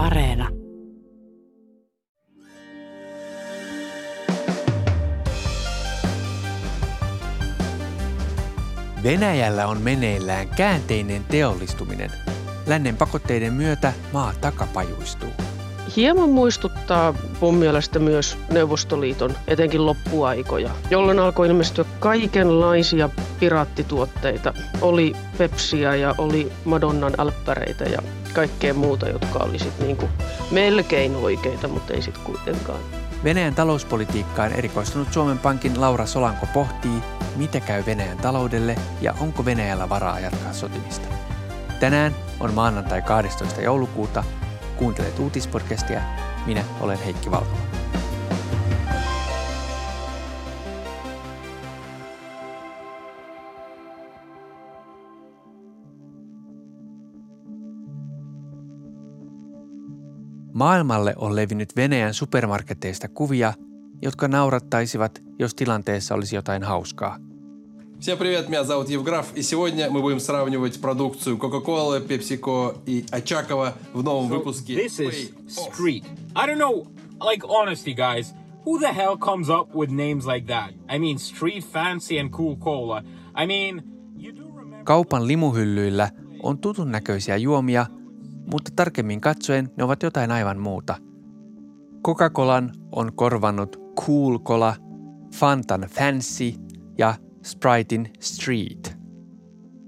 Areena. Venäjällä on meneillään käänteinen teollistuminen. Lännen pakotteiden myötä maa takapajuistuu. Hieman muistuttaa mun mielestä myös Neuvostoliiton, etenkin loppuaikoja, jolloin alkoi ilmestyä kaikenlaisia piraattituotteita. Oli Pepsiä ja oli Madonnan alppäreitä ja kaikkea muuta, jotka oli sit niinku melkein oikeita, mutta ei sitten kuitenkaan. Venäjän talouspolitiikkaan erikoistunut Suomen Pankin Laura Solanko pohtii, mitä käy Venäjän taloudelle ja onko Venäjällä varaa jatkaa sotimista. Tänään on maanantai 12. joulukuuta. Kuuntelet uutispodcastia. Minä olen Heikki Valkola. Maailmalle on levinnyt Venäjän supermarketeista kuvia, jotka naurattaisivat, jos tilanteessa olisi jotain hauskaa. Всем привет, меня зовут Евграф, и сегодня мы будем сравнивать продукцию Coca-Cola, PepsiCo и Очакова в новом выпуске. This is Pay Off. street. I don't know, like honesty, guys. Who the hell comes up with names like that? I mean, street fancy and cool cola. I mean, you do remember. Kaupan limuhyllyillä on tutun näköisiä juomia, mutta tarkemmin katsoen ne ovat jotain aivan muuta. Coca-Colan on korvannut Cool Cola, Fantan Fancy ja Spritein Street.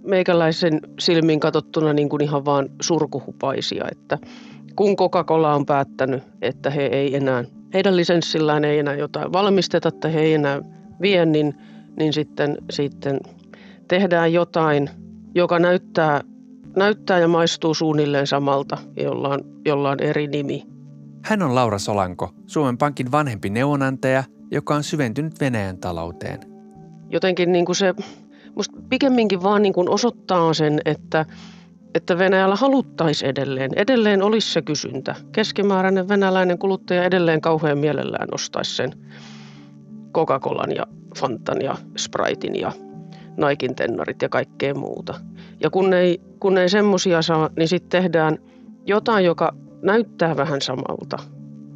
Meikäläisen silmin katsottuna niin kuin ihan vaan surkuhupaisia, että kun Coca-Cola on päättänyt, että he ei enää, heidän lisenssillään ei enää jotain valmisteta tai he ei enää vie, niin, niin sitten, sitten tehdään jotain, joka näyttää, näyttää ja maistuu suunnilleen samalta, jolla on, jolla on eri nimi. Hän on Laura Solanko, Suomen Pankin vanhempi neuvonantaja, joka on syventynyt Venäjän talouteen. jotenkin niin kuin se musta pikemminkin vaan niin kuin osoittaa sen, että, että Venäjällä haluttaisi edelleen. Edelleen olisi se kysyntä. Keskimääräinen venäläinen kuluttaja edelleen kauhean mielellään ostaisi sen Coca-Colan ja Fantan ja Spritein ja Naikin tennarit ja kaikkea muuta. Ja kun ei, kun ei semmosia saa, niin sitten tehdään jotain, joka näyttää vähän samalta,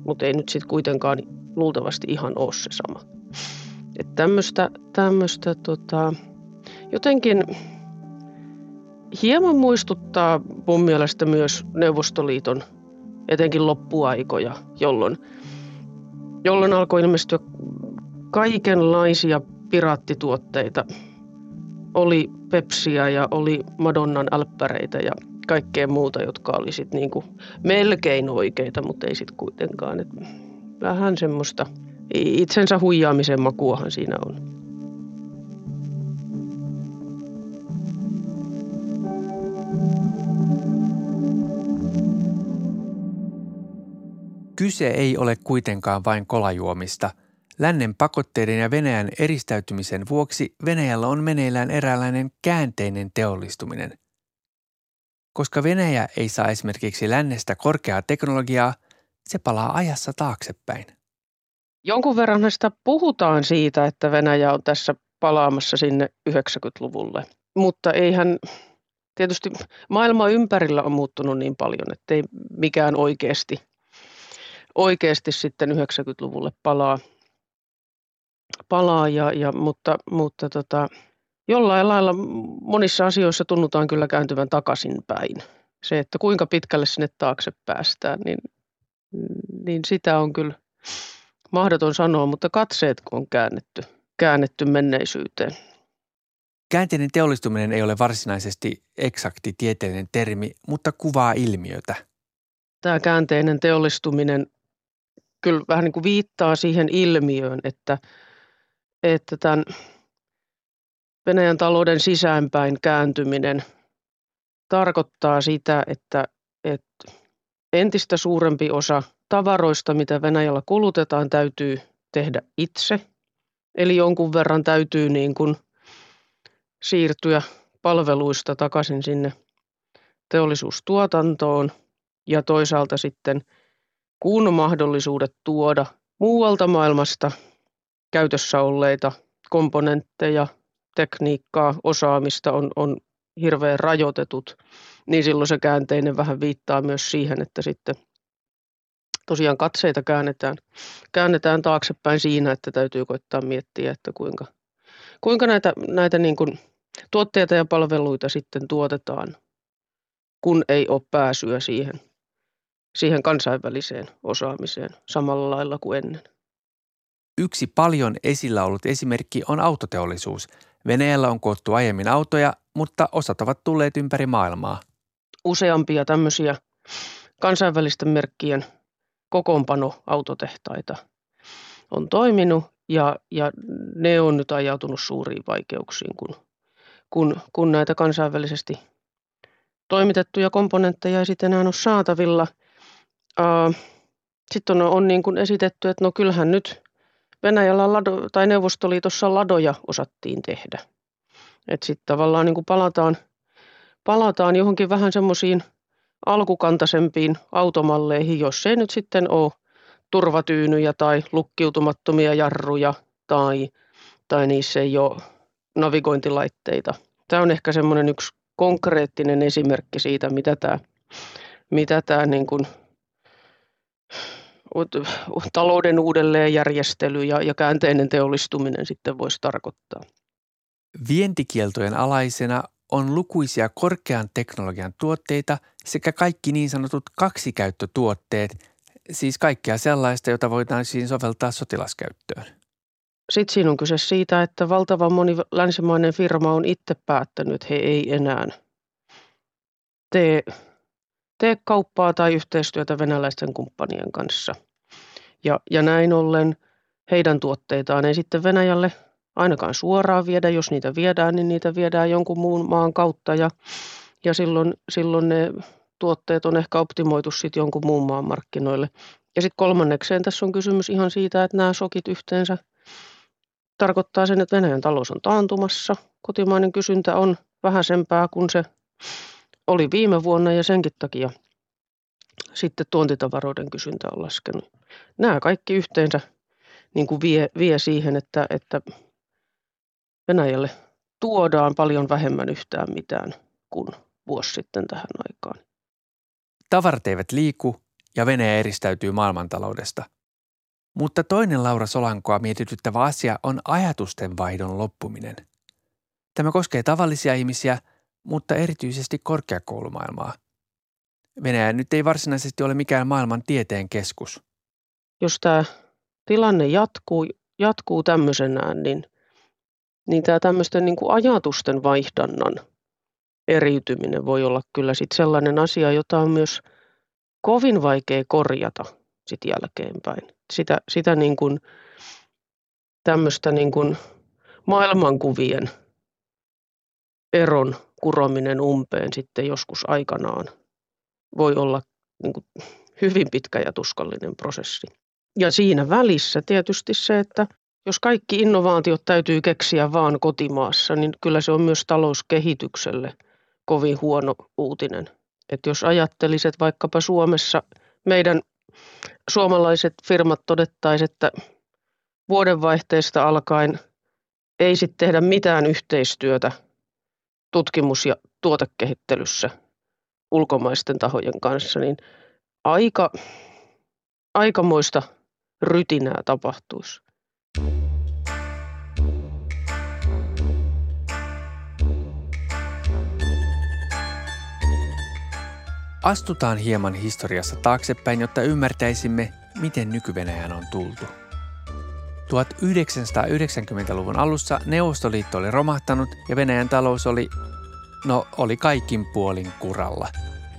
mutta ei nyt sitten kuitenkaan luultavasti ihan ole se sama. Että tämmöistä, tämmöistä tota, jotenkin hieman muistuttaa mun mielestä myös Neuvostoliiton, etenkin loppuaikoja, jolloin, jolloin alkoi ilmestyä kaikenlaisia piraattituotteita. Oli Pepsiä ja oli Madonnan alppäreitä ja kaikkea muuta, jotka oli sit niinku melkein oikeita, mutta ei sitten kuitenkaan. Et vähän semmoista itsensä huijaamisen makuahan siinä on. Kyse ei ole kuitenkaan vain kolajuomista. Lännen pakotteiden ja Venäjän eristäytymisen vuoksi Venäjällä on meneillään eräänlainen käänteinen teollistuminen. Koska Venäjä ei saa esimerkiksi lännestä korkeaa teknologiaa, se palaa ajassa taaksepäin. Jonkun verran sitä puhutaan siitä, että Venäjä on tässä palaamassa sinne 90-luvulle. Mutta eihän, tietysti maailma ympärillä on muuttunut niin paljon, että ei mikään oikeasti, oikeasti sitten 90-luvulle palaa. Palaa ja, ja, mutta mutta tota, jollain lailla monissa asioissa tunnutaan kyllä kääntyvän takaisinpäin. Se, että kuinka pitkälle sinne taakse päästään, niin, niin sitä on kyllä mahdoton sanoa, mutta katseet on käännetty, käännetty menneisyyteen. Käänteinen teollistuminen ei ole varsinaisesti eksakti tieteellinen termi, mutta kuvaa ilmiötä. Tämä käänteinen teollistuminen kyllä vähän niin kuin viittaa siihen ilmiöön, että, että tämän Venäjän talouden sisäänpäin kääntyminen tarkoittaa sitä, että, että entistä suurempi osa tavaroista, mitä Venäjällä kulutetaan, täytyy tehdä itse. Eli jonkun verran täytyy niin kuin siirtyä palveluista takaisin sinne teollisuustuotantoon ja toisaalta sitten kun mahdollisuudet tuoda muualta maailmasta käytössä olleita komponentteja, tekniikkaa, osaamista on, on hirveän rajoitetut, niin silloin se käänteinen vähän viittaa myös siihen, että sitten tosiaan katseita käännetään, käännetään taaksepäin siinä, että täytyy koittaa miettiä, että kuinka, kuinka näitä, näitä niin kuin tuotteita ja palveluita sitten tuotetaan, kun ei ole pääsyä siihen, siihen kansainväliseen osaamiseen samalla lailla kuin ennen. Yksi paljon esillä ollut esimerkki on autoteollisuus. Venäjällä on koottu aiemmin autoja, mutta osat ovat tulleet ympäri maailmaa. Useampia tämmöisiä kansainvälisten merkkien kokoonpano-autotehtaita on toiminut ja, ja ne on nyt ajautunut suuriin vaikeuksiin, kun, kun, kun näitä kansainvälisesti toimitettuja komponentteja ei sitten enää ole saatavilla. Sitten on, on niin kuin esitetty, että no kyllähän nyt Venäjällä lado, tai Neuvostoliitossa ladoja osattiin tehdä. Että sitten tavallaan niin kuin palataan, palataan johonkin vähän semmoisiin alkukantaisempiin automalleihin, jos ei nyt sitten ole turvatyynyjä tai lukkiutumattomia jarruja tai, tai niissä ei ole navigointilaitteita. Tämä on ehkä semmoinen yksi konkreettinen esimerkki siitä, mitä tämä, mitä tämä niin kuin talouden uudelleenjärjestely ja, ja käänteinen teollistuminen sitten voisi tarkoittaa. Vientikieltojen alaisena on lukuisia korkean teknologian tuotteita sekä kaikki niin sanotut kaksikäyttötuotteet, siis kaikkea sellaista, jota voitaisiin soveltaa sotilaskäyttöön. Sitten siinä on kyse siitä, että valtavan moni länsimainen firma on itse päättänyt, että he ei enää tee, tee kauppaa tai yhteistyötä venäläisten kumppanien kanssa. Ja, ja näin ollen heidän tuotteitaan ei sitten Venäjälle ainakaan suoraan viedä. Jos niitä viedään, niin niitä viedään jonkun muun maan kautta ja, ja silloin, silloin ne tuotteet on ehkä optimoitu sitten jonkun muun maan markkinoille. Ja sitten kolmannekseen tässä on kysymys ihan siitä, että nämä sokit yhteensä tarkoittaa sen, että Venäjän talous on taantumassa. Kotimainen kysyntä on vähäisempää kuin se oli viime vuonna ja senkin takia sitten tuontitavaroiden kysyntä on laskenut. Nämä kaikki yhteensä niin kuin vie, vie siihen, että, että Venäjälle tuodaan paljon vähemmän yhtään mitään kuin vuosi sitten tähän aikaan. Tavarat eivät liiku ja Venäjä eristäytyy maailmantaloudesta. Mutta toinen Laura Solankoa mietityttävä asia on ajatusten vaihdon loppuminen. Tämä koskee tavallisia ihmisiä, mutta erityisesti korkeakoulumaailmaa. Venäjä nyt ei varsinaisesti ole mikään maailman tieteen keskus. Jos tämä tilanne jatkuu, jatkuu tämmöisenään, niin, niin tämä tämmöisten niin kuin ajatusten vaihdannan eriytyminen voi olla kyllä sit sellainen asia, jota on myös kovin vaikea korjata sit jälkeenpäin. Sitä, sitä niin kuin, tämmöistä niin kuin maailmankuvien eron kurominen umpeen sitten joskus aikanaan voi olla niin kuin hyvin pitkä ja tuskallinen prosessi. Ja siinä välissä tietysti se, että jos kaikki innovaatiot täytyy keksiä vaan kotimaassa, niin kyllä se on myös talouskehitykselle kovin huono uutinen. Että jos ajattelisit vaikkapa Suomessa, meidän suomalaiset firmat todettaisiin, että vuodenvaihteesta alkaen ei sitten tehdä mitään yhteistyötä tutkimus- ja tuotekehittelyssä ulkomaisten tahojen kanssa, niin aika, aikamoista rytinää tapahtuisi. Astutaan hieman historiassa taaksepäin, jotta ymmärtäisimme, miten nyky on tultu. 1990-luvun alussa Neuvostoliitto oli romahtanut ja Venäjän talous oli, no oli kaikin puolin kuralla.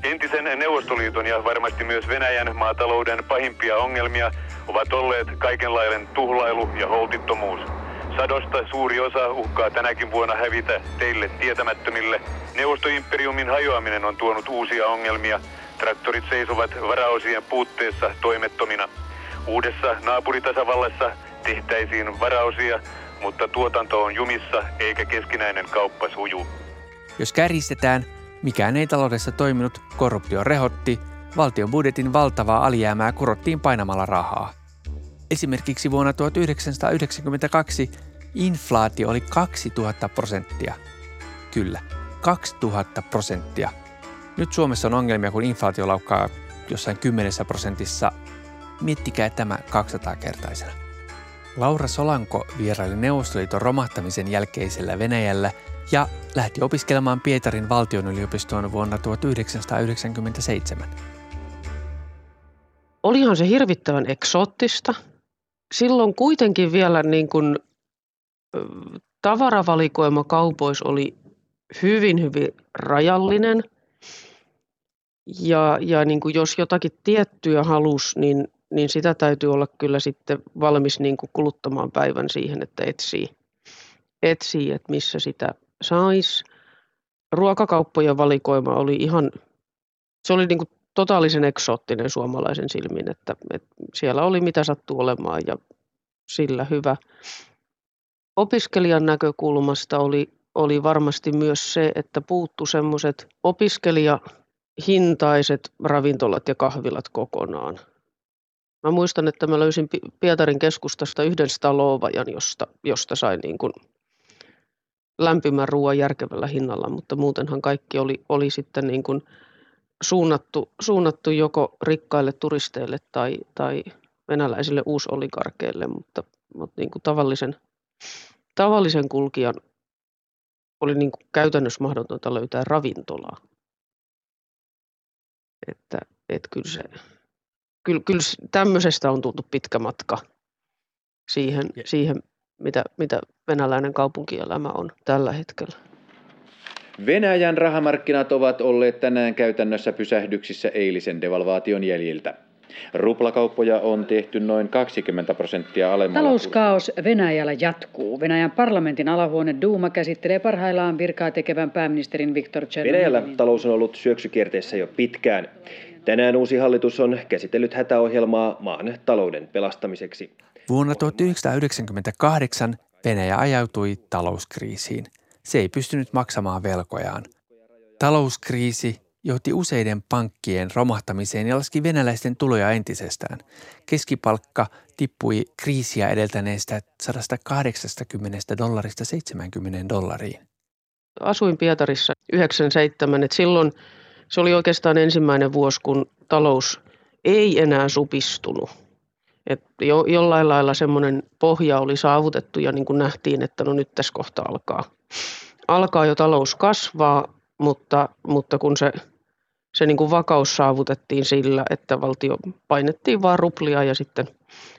Entisen Neuvostoliiton ja varmasti myös Venäjän maatalouden pahimpia ongelmia ovat olleet kaikenlainen tuhlailu ja holtittomuus. Sadosta suuri osa uhkaa tänäkin vuonna hävitä teille tietämättömille. Neuvostoimperiumin hajoaminen on tuonut uusia ongelmia. Traktorit seisovat varaosien puutteessa toimettomina. Uudessa naapuritasavallassa tehtäisiin varaosia, mutta tuotanto on jumissa eikä keskinäinen kauppa suju. Jos kärjistetään, mikään ei taloudessa toiminut, korruptio rehotti, valtion budjetin valtavaa alijäämää kurottiin painamalla rahaa. Esimerkiksi vuonna 1992 inflaatio oli 2000 prosenttia. Kyllä, 2000 prosenttia. Nyt Suomessa on ongelmia, kun inflaatio laukkaa jossain 10 prosentissa Miettikää tämä 200-kertaisena. Laura Solanko vieraili Neuvostoliiton romahtamisen jälkeisellä Venäjällä ja lähti opiskelemaan Pietarin valtionyliopistoon vuonna 1997. Olihan se hirvittävän eksoottista. Silloin kuitenkin vielä niin kuin, tavaravalikoima kaupoissa oli hyvin, hyvin rajallinen. Ja, ja niin kuin jos jotakin tiettyä halus, niin, niin sitä täytyy olla kyllä sitten valmis niin kuin kuluttamaan päivän siihen, että etsii, etsii että missä sitä saisi. Ruokakauppojen valikoima oli ihan, se oli niin kuin totaalisen eksoottinen suomalaisen silmin, että, että siellä oli mitä sattuu olemaan ja sillä hyvä. Opiskelijan näkökulmasta oli, oli varmasti myös se, että puuttu semmoiset opiskelijahintaiset ravintolat ja kahvilat kokonaan. Mä muistan, että mä löysin Pietarin keskustasta yhden Stalovajan, josta, josta sain niin kuin lämpimän ruoan järkevällä hinnalla, mutta muutenhan kaikki oli, oli sitten niin kuin suunnattu, suunnattu joko rikkaille turisteille tai, tai venäläisille uusoligarkeille, mutta, mutta niin kuin tavallisen, tavallisen kulkijan oli niin kuin käytännössä mahdotonta löytää ravintolaa. Että, että kyllä, se, kyllä, kyllä tämmöisestä on tultu pitkä matka siihen, siihen mitä, mitä venäläinen kaupunkielämä on tällä hetkellä. Venäjän rahamarkkinat ovat olleet tänään käytännössä pysähdyksissä eilisen devalvaation jäljiltä. Ruplakauppoja on tehty noin 20 prosenttia alemmalla. Talouskaos Venäjällä jatkuu. Venäjän parlamentin alahuone Duuma käsittelee parhaillaan virkaa tekevän pääministerin Viktor Chernovin. Venäjällä talous on ollut syöksykierteessä jo pitkään. Tänään uusi hallitus on käsitellyt hätäohjelmaa maan talouden pelastamiseksi. Vuonna 1998 Venäjä ajautui talouskriisiin. Se ei pystynyt maksamaan velkojaan. Talouskriisi johti useiden pankkien romahtamiseen ja laski venäläisten tuloja entisestään. Keskipalkka tippui kriisiä edeltäneestä 180 dollarista 70 dollariin. Asuin Pietarissa 97, että silloin se oli oikeastaan ensimmäinen vuosi, kun talous ei enää supistunut. Et jo, jollain lailla semmoinen pohja oli saavutettu ja niin kuin nähtiin, että no nyt tässä kohta alkaa, alkaa jo talous kasvaa, mutta, mutta kun se, se niin kuin vakaus saavutettiin sillä, että valtio painettiin vaan ruplia ja sitten,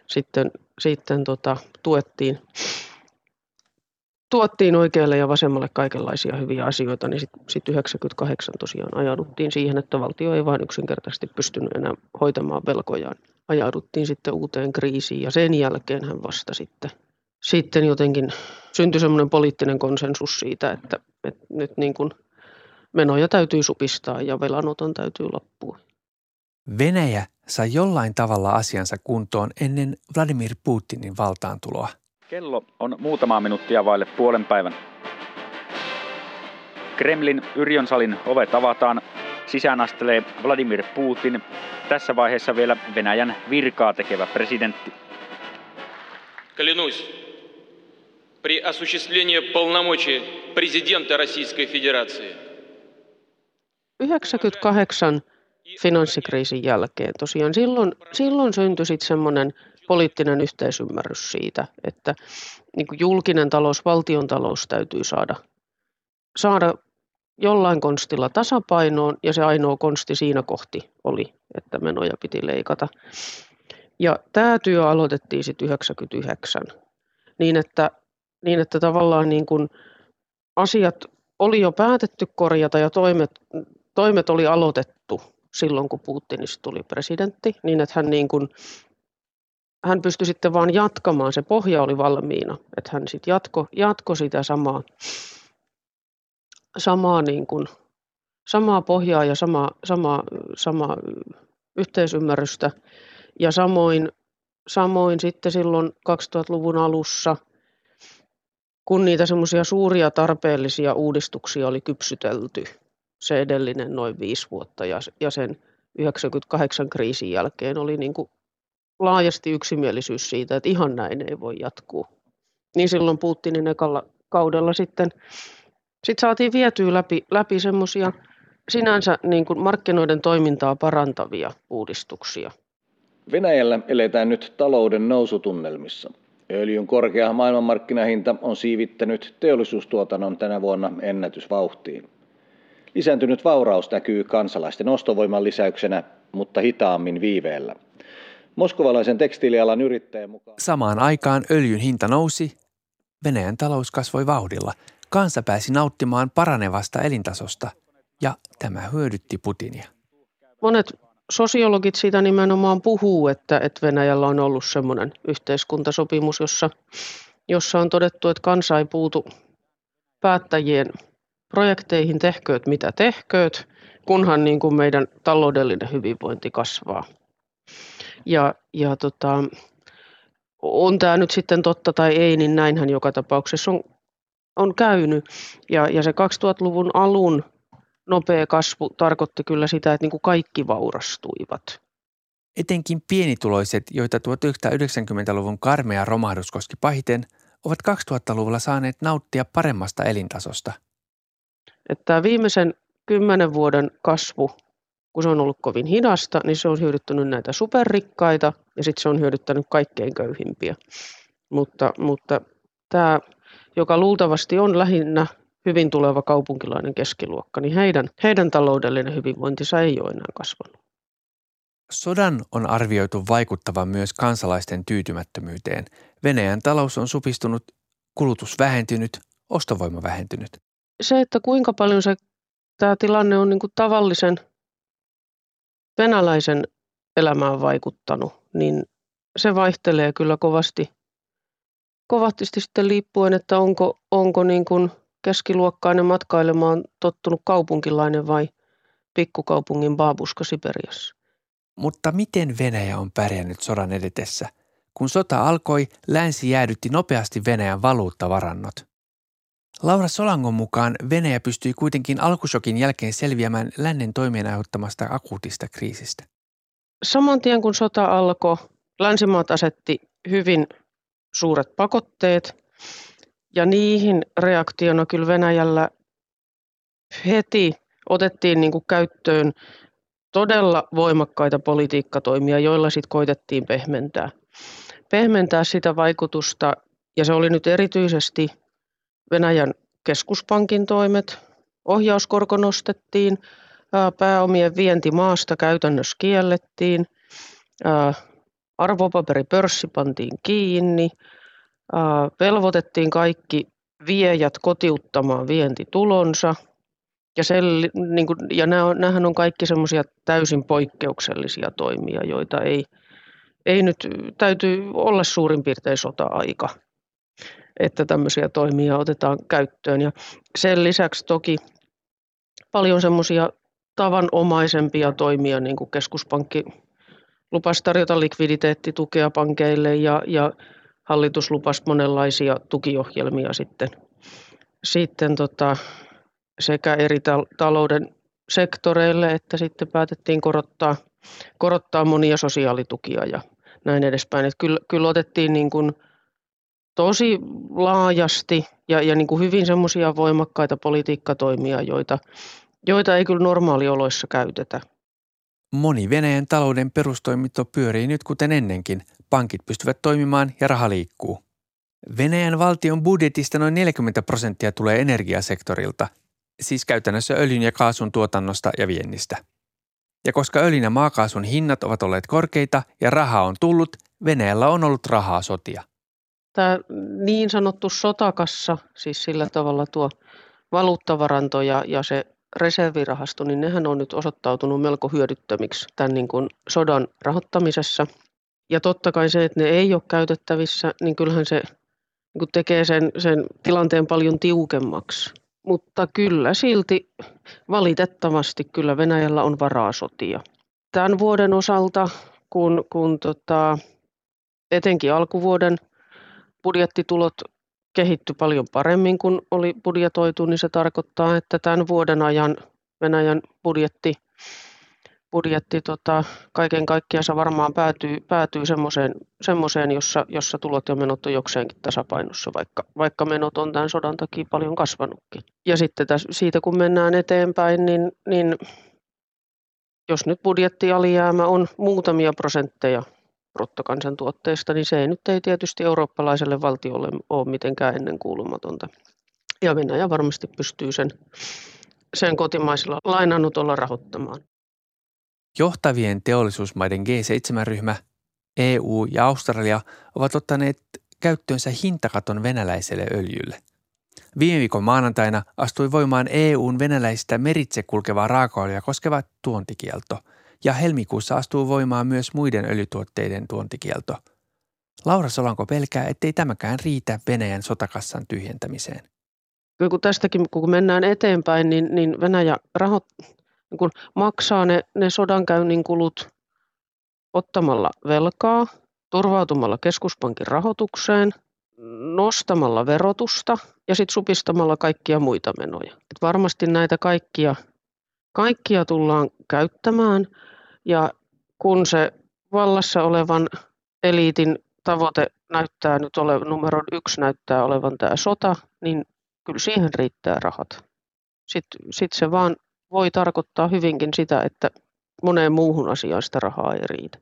sitten, sitten tota, tuettiin, tuottiin oikealle ja vasemmalle kaikenlaisia hyviä asioita, niin sitten sit 98 tosiaan ajauduttiin siihen, että valtio ei vain yksinkertaisesti pystynyt enää hoitamaan velkojaan. Ajauduttiin sitten uuteen kriisiin ja sen jälkeen hän vasta sitten, sitten jotenkin syntyi semmoinen poliittinen konsensus siitä, että, että nyt niin kuin menoja täytyy supistaa ja velanoton täytyy loppua. Venäjä sai jollain tavalla asiansa kuntoon ennen Vladimir Putinin valtaantuloa. Kello on muutama minuuttia vaille puolen päivän. Kremlin Yrjönsalin ovet avataan. Sisään astelee Vladimir Putin Tässä vaiheessa vielä Venäjän virkaa tekevä presidentti. Клянусь, при осуществлении полномочий президента Российской Федерации. 98 finanssikriisin jälkeen tosiaan silloin, silloin syntyi sitten semmoinen poliittinen yhteisymmärrys siitä, että niin kuin julkinen talous, valtion talous täytyy saada, saada jollain konstilla tasapainoon ja se ainoa konsti siinä kohti oli, että menoja piti leikata. Ja tämä työ aloitettiin sitten 99 niin, että, niin että tavallaan niin kuin asiat oli jo päätetty korjata ja toimet, toimet oli aloitettu silloin, kun Putinista tuli presidentti, niin että hän niin kuin hän pystyi sitten vaan jatkamaan, se pohja oli valmiina, että hän sitten jatko, jatko sitä samaa, samaa, niin kuin, samaa pohjaa ja samaa, samaa, samaa yhteisymmärrystä. Ja samoin, samoin sitten silloin 2000-luvun alussa, kun niitä semmoisia suuria tarpeellisia uudistuksia oli kypsytelty, se edellinen noin viisi vuotta ja, ja sen 98 kriisin jälkeen oli niin kuin laajasti yksimielisyys siitä, että ihan näin ei voi jatkuu. Niin silloin Putinin ekalla kaudella sitten sit saatiin vietyä läpi, läpi semmoisia sinänsä niin kuin markkinoiden toimintaa parantavia uudistuksia. Venäjällä eletään nyt talouden nousutunnelmissa. Öljyn korkea maailmanmarkkinahinta on siivittänyt teollisuustuotannon tänä vuonna ennätysvauhtiin. Lisääntynyt vauraus näkyy kansalaisten ostovoiman lisäyksenä, mutta hitaammin viiveellä. Moskovalaisen tekstiilialan yrittäjän mukaan... Samaan aikaan öljyn hinta nousi, Venäjän talous kasvoi vauhdilla, kansa pääsi nauttimaan paranevasta elintasosta ja tämä hyödytti Putinia. Monet sosiologit siitä nimenomaan puhuu, että, että Venäjällä on ollut semmoinen yhteiskuntasopimus, jossa, jossa on todettu, että kansa ei puutu päättäjien projekteihin, tehkööt mitä tehkööt, kunhan niin kuin meidän taloudellinen hyvinvointi kasvaa. Ja, ja tota, on tämä nyt sitten totta tai ei, niin näinhän joka tapauksessa on, on käynyt. Ja, ja se 2000-luvun alun nopea kasvu tarkoitti kyllä sitä, että niin kuin kaikki vaurastuivat. Etenkin pienituloiset, joita 1990-luvun karmea romahdus koski pahiten, ovat 2000-luvulla saaneet nauttia paremmasta elintasosta. Että viimeisen kymmenen vuoden kasvu, kun se on ollut kovin hidasta, niin se on hyödyttänyt näitä superrikkaita ja sitten se on hyödyttänyt kaikkein köyhimpiä. Mutta, mutta tämä, joka luultavasti on lähinnä hyvin tuleva kaupunkilainen keskiluokka, niin heidän, heidän taloudellinen hyvinvointinsa ei ole enää kasvanut. Sodan on arvioitu vaikuttavan myös kansalaisten tyytymättömyyteen. Venäjän talous on supistunut, kulutus vähentynyt, ostovoima vähentynyt. Se, että kuinka paljon se, tämä tilanne on niin kuin tavallisen venäläisen elämään vaikuttanut, niin se vaihtelee kyllä kovasti, kovasti sitten liippuen, että onko, onko niin kuin keskiluokkainen matkailemaan tottunut kaupunkilainen vai pikkukaupungin baabuska Siperiassa. Mutta miten Venäjä on pärjännyt sodan edetessä? Kun sota alkoi, länsi jäädytti nopeasti Venäjän valuuttavarannot. Laura Solangon mukaan Venäjä pystyi kuitenkin alkushokin jälkeen selviämään lännen toimien aiheuttamasta akuutista kriisistä. Saman tien kun sota alkoi, länsimaat asetti hyvin suuret pakotteet ja niihin reaktiona kyllä Venäjällä heti otettiin niin kuin käyttöön todella voimakkaita politiikkatoimia, joilla sitten koitettiin pehmentää. Pehmentää sitä vaikutusta, ja se oli nyt erityisesti Venäjän keskuspankin toimet. Ohjauskorko nostettiin, pääomien vienti maasta käytännössä kiellettiin, arvopaperipörssi pantiin kiinni, velvoitettiin kaikki viejät kotiuttamaan vientitulonsa. Ja, sen, niin kuin, ja nämähän on kaikki semmoisia täysin poikkeuksellisia toimia, joita ei, ei nyt, täytyy olla suurin piirtein sota-aika, että tämmöisiä toimia otetaan käyttöön. Ja sen lisäksi toki paljon semmoisia tavanomaisempia toimia, niin kuin keskuspankki lupasi tarjota likviditeettitukea pankeille ja, ja hallitus lupasi monenlaisia tukiohjelmia sitten, sitten tota, sekä eri talouden sektoreille, että sitten päätettiin korottaa, korottaa monia sosiaalitukia ja näin edespäin. Että kyllä, kyllä otettiin niin kuin tosi laajasti ja, ja niin kuin hyvin semmoisia voimakkaita politiikkatoimia, joita, joita ei kyllä normaalioloissa käytetä. Moni Venäjän talouden perustoiminto pyörii nyt kuten ennenkin. Pankit pystyvät toimimaan ja raha liikkuu. Venäjän valtion budjetista noin 40 prosenttia tulee energiasektorilta, siis käytännössä öljyn ja kaasun tuotannosta ja viennistä. Ja koska öljyn ja maakaasun hinnat ovat olleet korkeita ja rahaa on tullut, Venäjällä on ollut rahaa sotia. Tämä niin sanottu sotakassa, siis sillä tavalla tuo valuuttavaranto ja, ja se reservirahasto, niin nehän on nyt osoittautunut melko hyödyttömiksi tämän niin kuin sodan rahoittamisessa. Ja totta kai se, että ne ei ole käytettävissä, niin kyllähän se niin kuin tekee sen, sen tilanteen paljon tiukemmaksi. Mutta kyllä silti valitettavasti kyllä Venäjällä on varaa sotia. Tämän vuoden osalta, kun, kun tota, etenkin alkuvuoden budjettitulot kehitty paljon paremmin kuin oli budjetoitu, niin se tarkoittaa, että tämän vuoden ajan Venäjän budjetti, budjetti tota, kaiken kaikkiaan varmaan päätyy, päätyy semmoiseen, semmoiseen jossa, jossa tulot ja menot on jokseenkin tasapainossa, vaikka, vaikka menot on tämän sodan takia paljon kasvanutkin. Ja sitten täs, siitä kun mennään eteenpäin, niin, niin jos nyt budjettialijäämä on muutamia prosentteja bruttokansantuotteesta, niin se ei nyt ei tietysti eurooppalaiselle valtiolle ole mitenkään ennenkuulumatonta. Ja Venäjä varmasti pystyy sen, sen kotimaisilla lainanotolla rahoittamaan. Johtavien teollisuusmaiden G7-ryhmä, EU ja Australia ovat ottaneet käyttöönsä hintakaton venäläiselle öljylle. Viime viikon maanantaina astui voimaan EUn venäläistä meritse kulkevaa raakaöljyä koskeva tuontikielto, ja helmikuussa astuu voimaan myös muiden öljytuotteiden tuontikielto. Laura Solanko pelkää, ettei tämäkään riitä Venäjän sotakassan tyhjentämiseen. Kun tästäkin kun mennään eteenpäin, niin, niin Venäjä raho, niin kun maksaa ne, ne sodankäynnin kulut ottamalla velkaa, turvautumalla keskuspankin rahoitukseen – nostamalla verotusta ja sitten supistamalla kaikkia muita menoja. Et varmasti näitä kaikkia, kaikkia tullaan käyttämään ja kun se vallassa olevan eliitin tavoite näyttää nyt olevan, numeron yksi näyttää olevan tämä sota, niin kyllä siihen riittää rahat. Sitten sit se vaan voi tarkoittaa hyvinkin sitä, että moneen muuhun asiaan sitä rahaa ei riitä.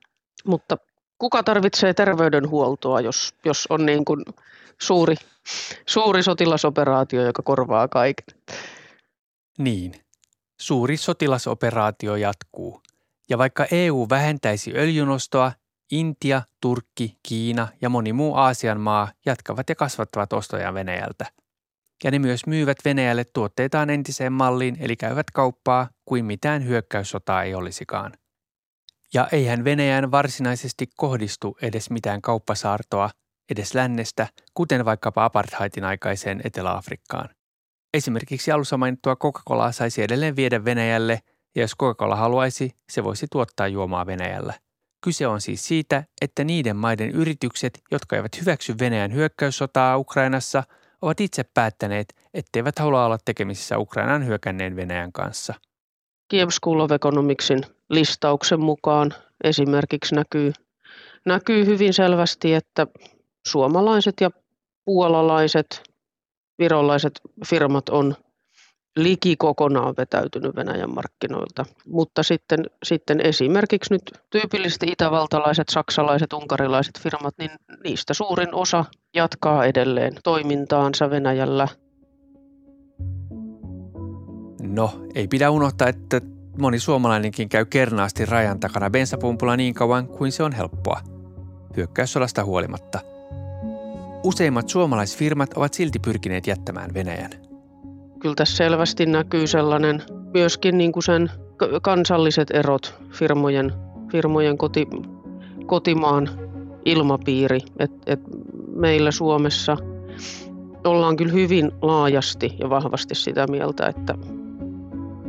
Mutta kuka tarvitsee terveydenhuoltoa, jos, jos on niin kuin suuri, suuri sotilasoperaatio, joka korvaa kaiken? Niin, suuri sotilasoperaatio jatkuu. Ja vaikka EU vähentäisi öljynostoa, Intia, Turkki, Kiina ja moni muu Aasian maa jatkavat ja kasvattavat ostojaan Venäjältä. Ja ne myös myyvät Venäjälle tuotteitaan entiseen malliin, eli käyvät kauppaa kuin mitään hyökkäyssotaa ei olisikaan – ja eihän Venäjään varsinaisesti kohdistu edes mitään kauppasaartoa, edes lännestä, kuten vaikkapa apartheidin aikaiseen Etelä-Afrikkaan. Esimerkiksi alussa mainittua Coca-Colaa saisi edelleen viedä Venäjälle, ja jos Coca-Cola haluaisi, se voisi tuottaa juomaa Venäjällä. Kyse on siis siitä, että niiden maiden yritykset, jotka eivät hyväksy Venäjän hyökkäyssotaa Ukrainassa, ovat itse päättäneet, etteivät halua olla tekemisissä Ukrainan hyökänneen Venäjän kanssa – Kiev School of Economicsin listauksen mukaan esimerkiksi näkyy, näkyy hyvin selvästi, että suomalaiset ja puolalaiset, virolaiset firmat on liki kokonaan vetäytynyt Venäjän markkinoilta. Mutta sitten, sitten esimerkiksi nyt tyypillisesti itävaltalaiset, saksalaiset, unkarilaiset firmat, niin niistä suurin osa jatkaa edelleen toimintaansa Venäjällä – No, ei pidä unohtaa, että moni suomalainenkin käy kernaasti rajan takana bensapumpulla niin kauan kuin se on helppoa. Hyökkäyssodasta huolimatta. Useimmat suomalaisfirmat ovat silti pyrkineet jättämään Venäjän. Kyllä tässä selvästi näkyy sellainen myöskin niin kuin sen kansalliset erot firmojen, firmojen koti, kotimaan ilmapiiri. Et, et meillä Suomessa ollaan kyllä hyvin laajasti ja vahvasti sitä mieltä, että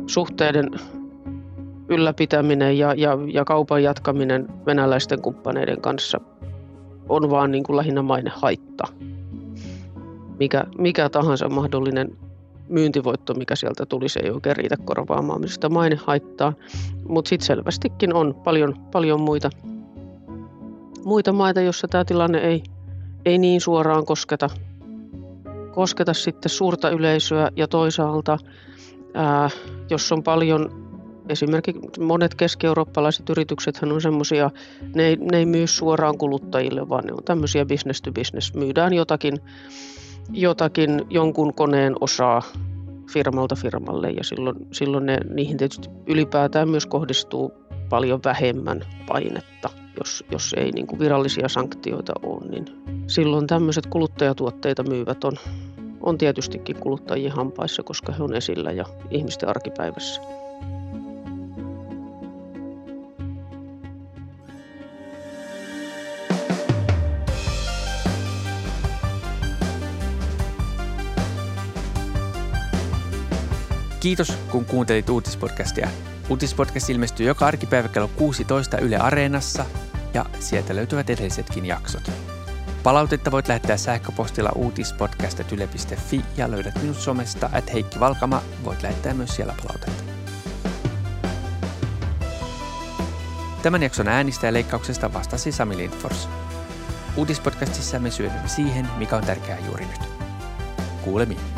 suhteiden ylläpitäminen ja, ja, ja kaupan jatkaminen venäläisten kumppaneiden kanssa on vaan niin kuin lähinnä haitta. Mikä, mikä tahansa mahdollinen myyntivoitto, mikä sieltä tuli, se ei oikein riitä korvaamaan sitä mainehaittaa. Mutta sitten selvästikin on paljon, paljon muita, muita maita, joissa tämä tilanne ei, ei niin suoraan kosketa, kosketa sitten suurta yleisöä ja toisaalta ää, jos on paljon Esimerkiksi monet keski-eurooppalaiset yritykset on semmoisia, ne, ne ei myy suoraan kuluttajille, vaan ne on tämmöisiä business to business. Myydään jotakin, jotakin jonkun koneen osaa firmalta firmalle ja silloin, silloin ne, niihin tietysti ylipäätään myös kohdistuu paljon vähemmän painetta, jos, jos ei niin kuin virallisia sanktioita ole, niin silloin tämmöiset kuluttajatuotteita myyvät on, on tietystikin kuluttajien hampaissa, koska he on esillä ja ihmisten arkipäivässä. Kiitos, kun kuuntelit uutispodcastia. Uutispodcast ilmestyy joka arkipäivä kello 16 Yle Areenassa ja sieltä löytyvät edellisetkin jaksot. Palautetta voit lähettää sähköpostilla uutispodcast.yle.fi ja löydät minut somesta, että Heikki Valkama voit lähettää myös siellä palautetta. Tämän jakson äänistä ja leikkauksesta vastasi Sami Lindfors. Uutispodcastissa me syödymme siihen, mikä on tärkeää juuri nyt. Kuulemiin.